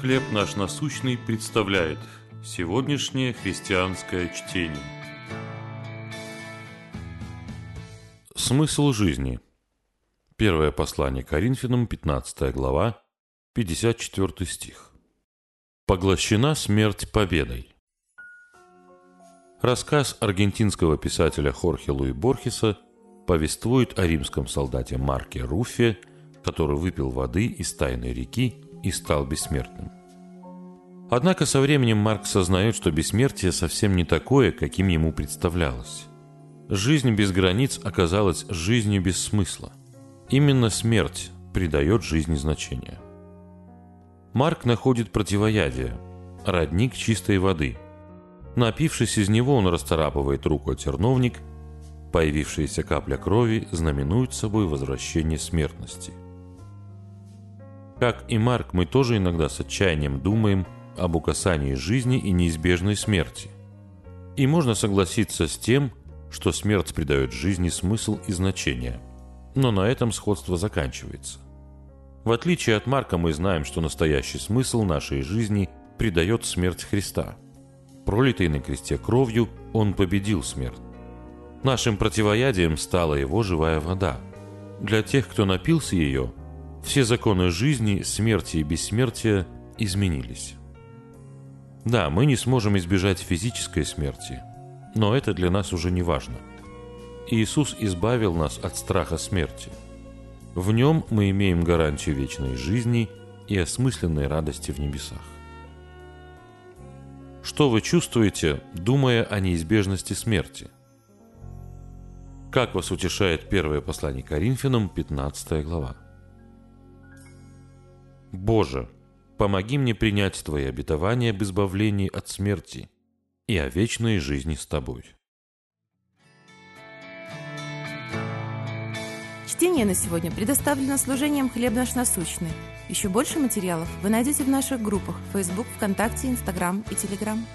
«Хлеб наш насущный» представляет сегодняшнее христианское чтение. Смысл жизни. Первое послание Коринфянам, 15 глава, 54 стих. Поглощена смерть победой. Рассказ аргентинского писателя Хорхе Луи Борхеса повествует о римском солдате Марке Руфе, который выпил воды из тайной реки и стал бессмертным. Однако со временем Марк сознает, что бессмертие совсем не такое, каким ему представлялось. Жизнь без границ оказалась жизнью без смысла. Именно смерть придает жизни значение. Марк находит противоядие – родник чистой воды. Напившись из него, он расцарапывает руку о терновник, появившаяся капля крови знаменует собой возвращение смертности – как и Марк, мы тоже иногда с отчаянием думаем об укасании жизни и неизбежной смерти. И можно согласиться с тем, что смерть придает жизни смысл и значение. Но на этом сходство заканчивается. В отличие от Марка мы знаем, что настоящий смысл нашей жизни придает смерть Христа. Пролитой на кресте кровью Он победил смерть. Нашим противоядием стала Его живая вода. Для тех, кто напился ее – все законы жизни, смерти и бессмертия изменились. Да, мы не сможем избежать физической смерти, но это для нас уже не важно. Иисус избавил нас от страха смерти. В нем мы имеем гарантию вечной жизни и осмысленной радости в небесах. Что вы чувствуете, думая о неизбежности смерти? Как вас утешает первое послание Коринфянам, 15 глава? Боже, помоги мне принять Твои обетования об избавлении от смерти и о вечной жизни с Тобой. Чтение на сегодня предоставлено служением «Хлеб наш насущный». Еще больше материалов вы найдете в наших группах Facebook, ВКонтакте, Инстаграм и Телеграм.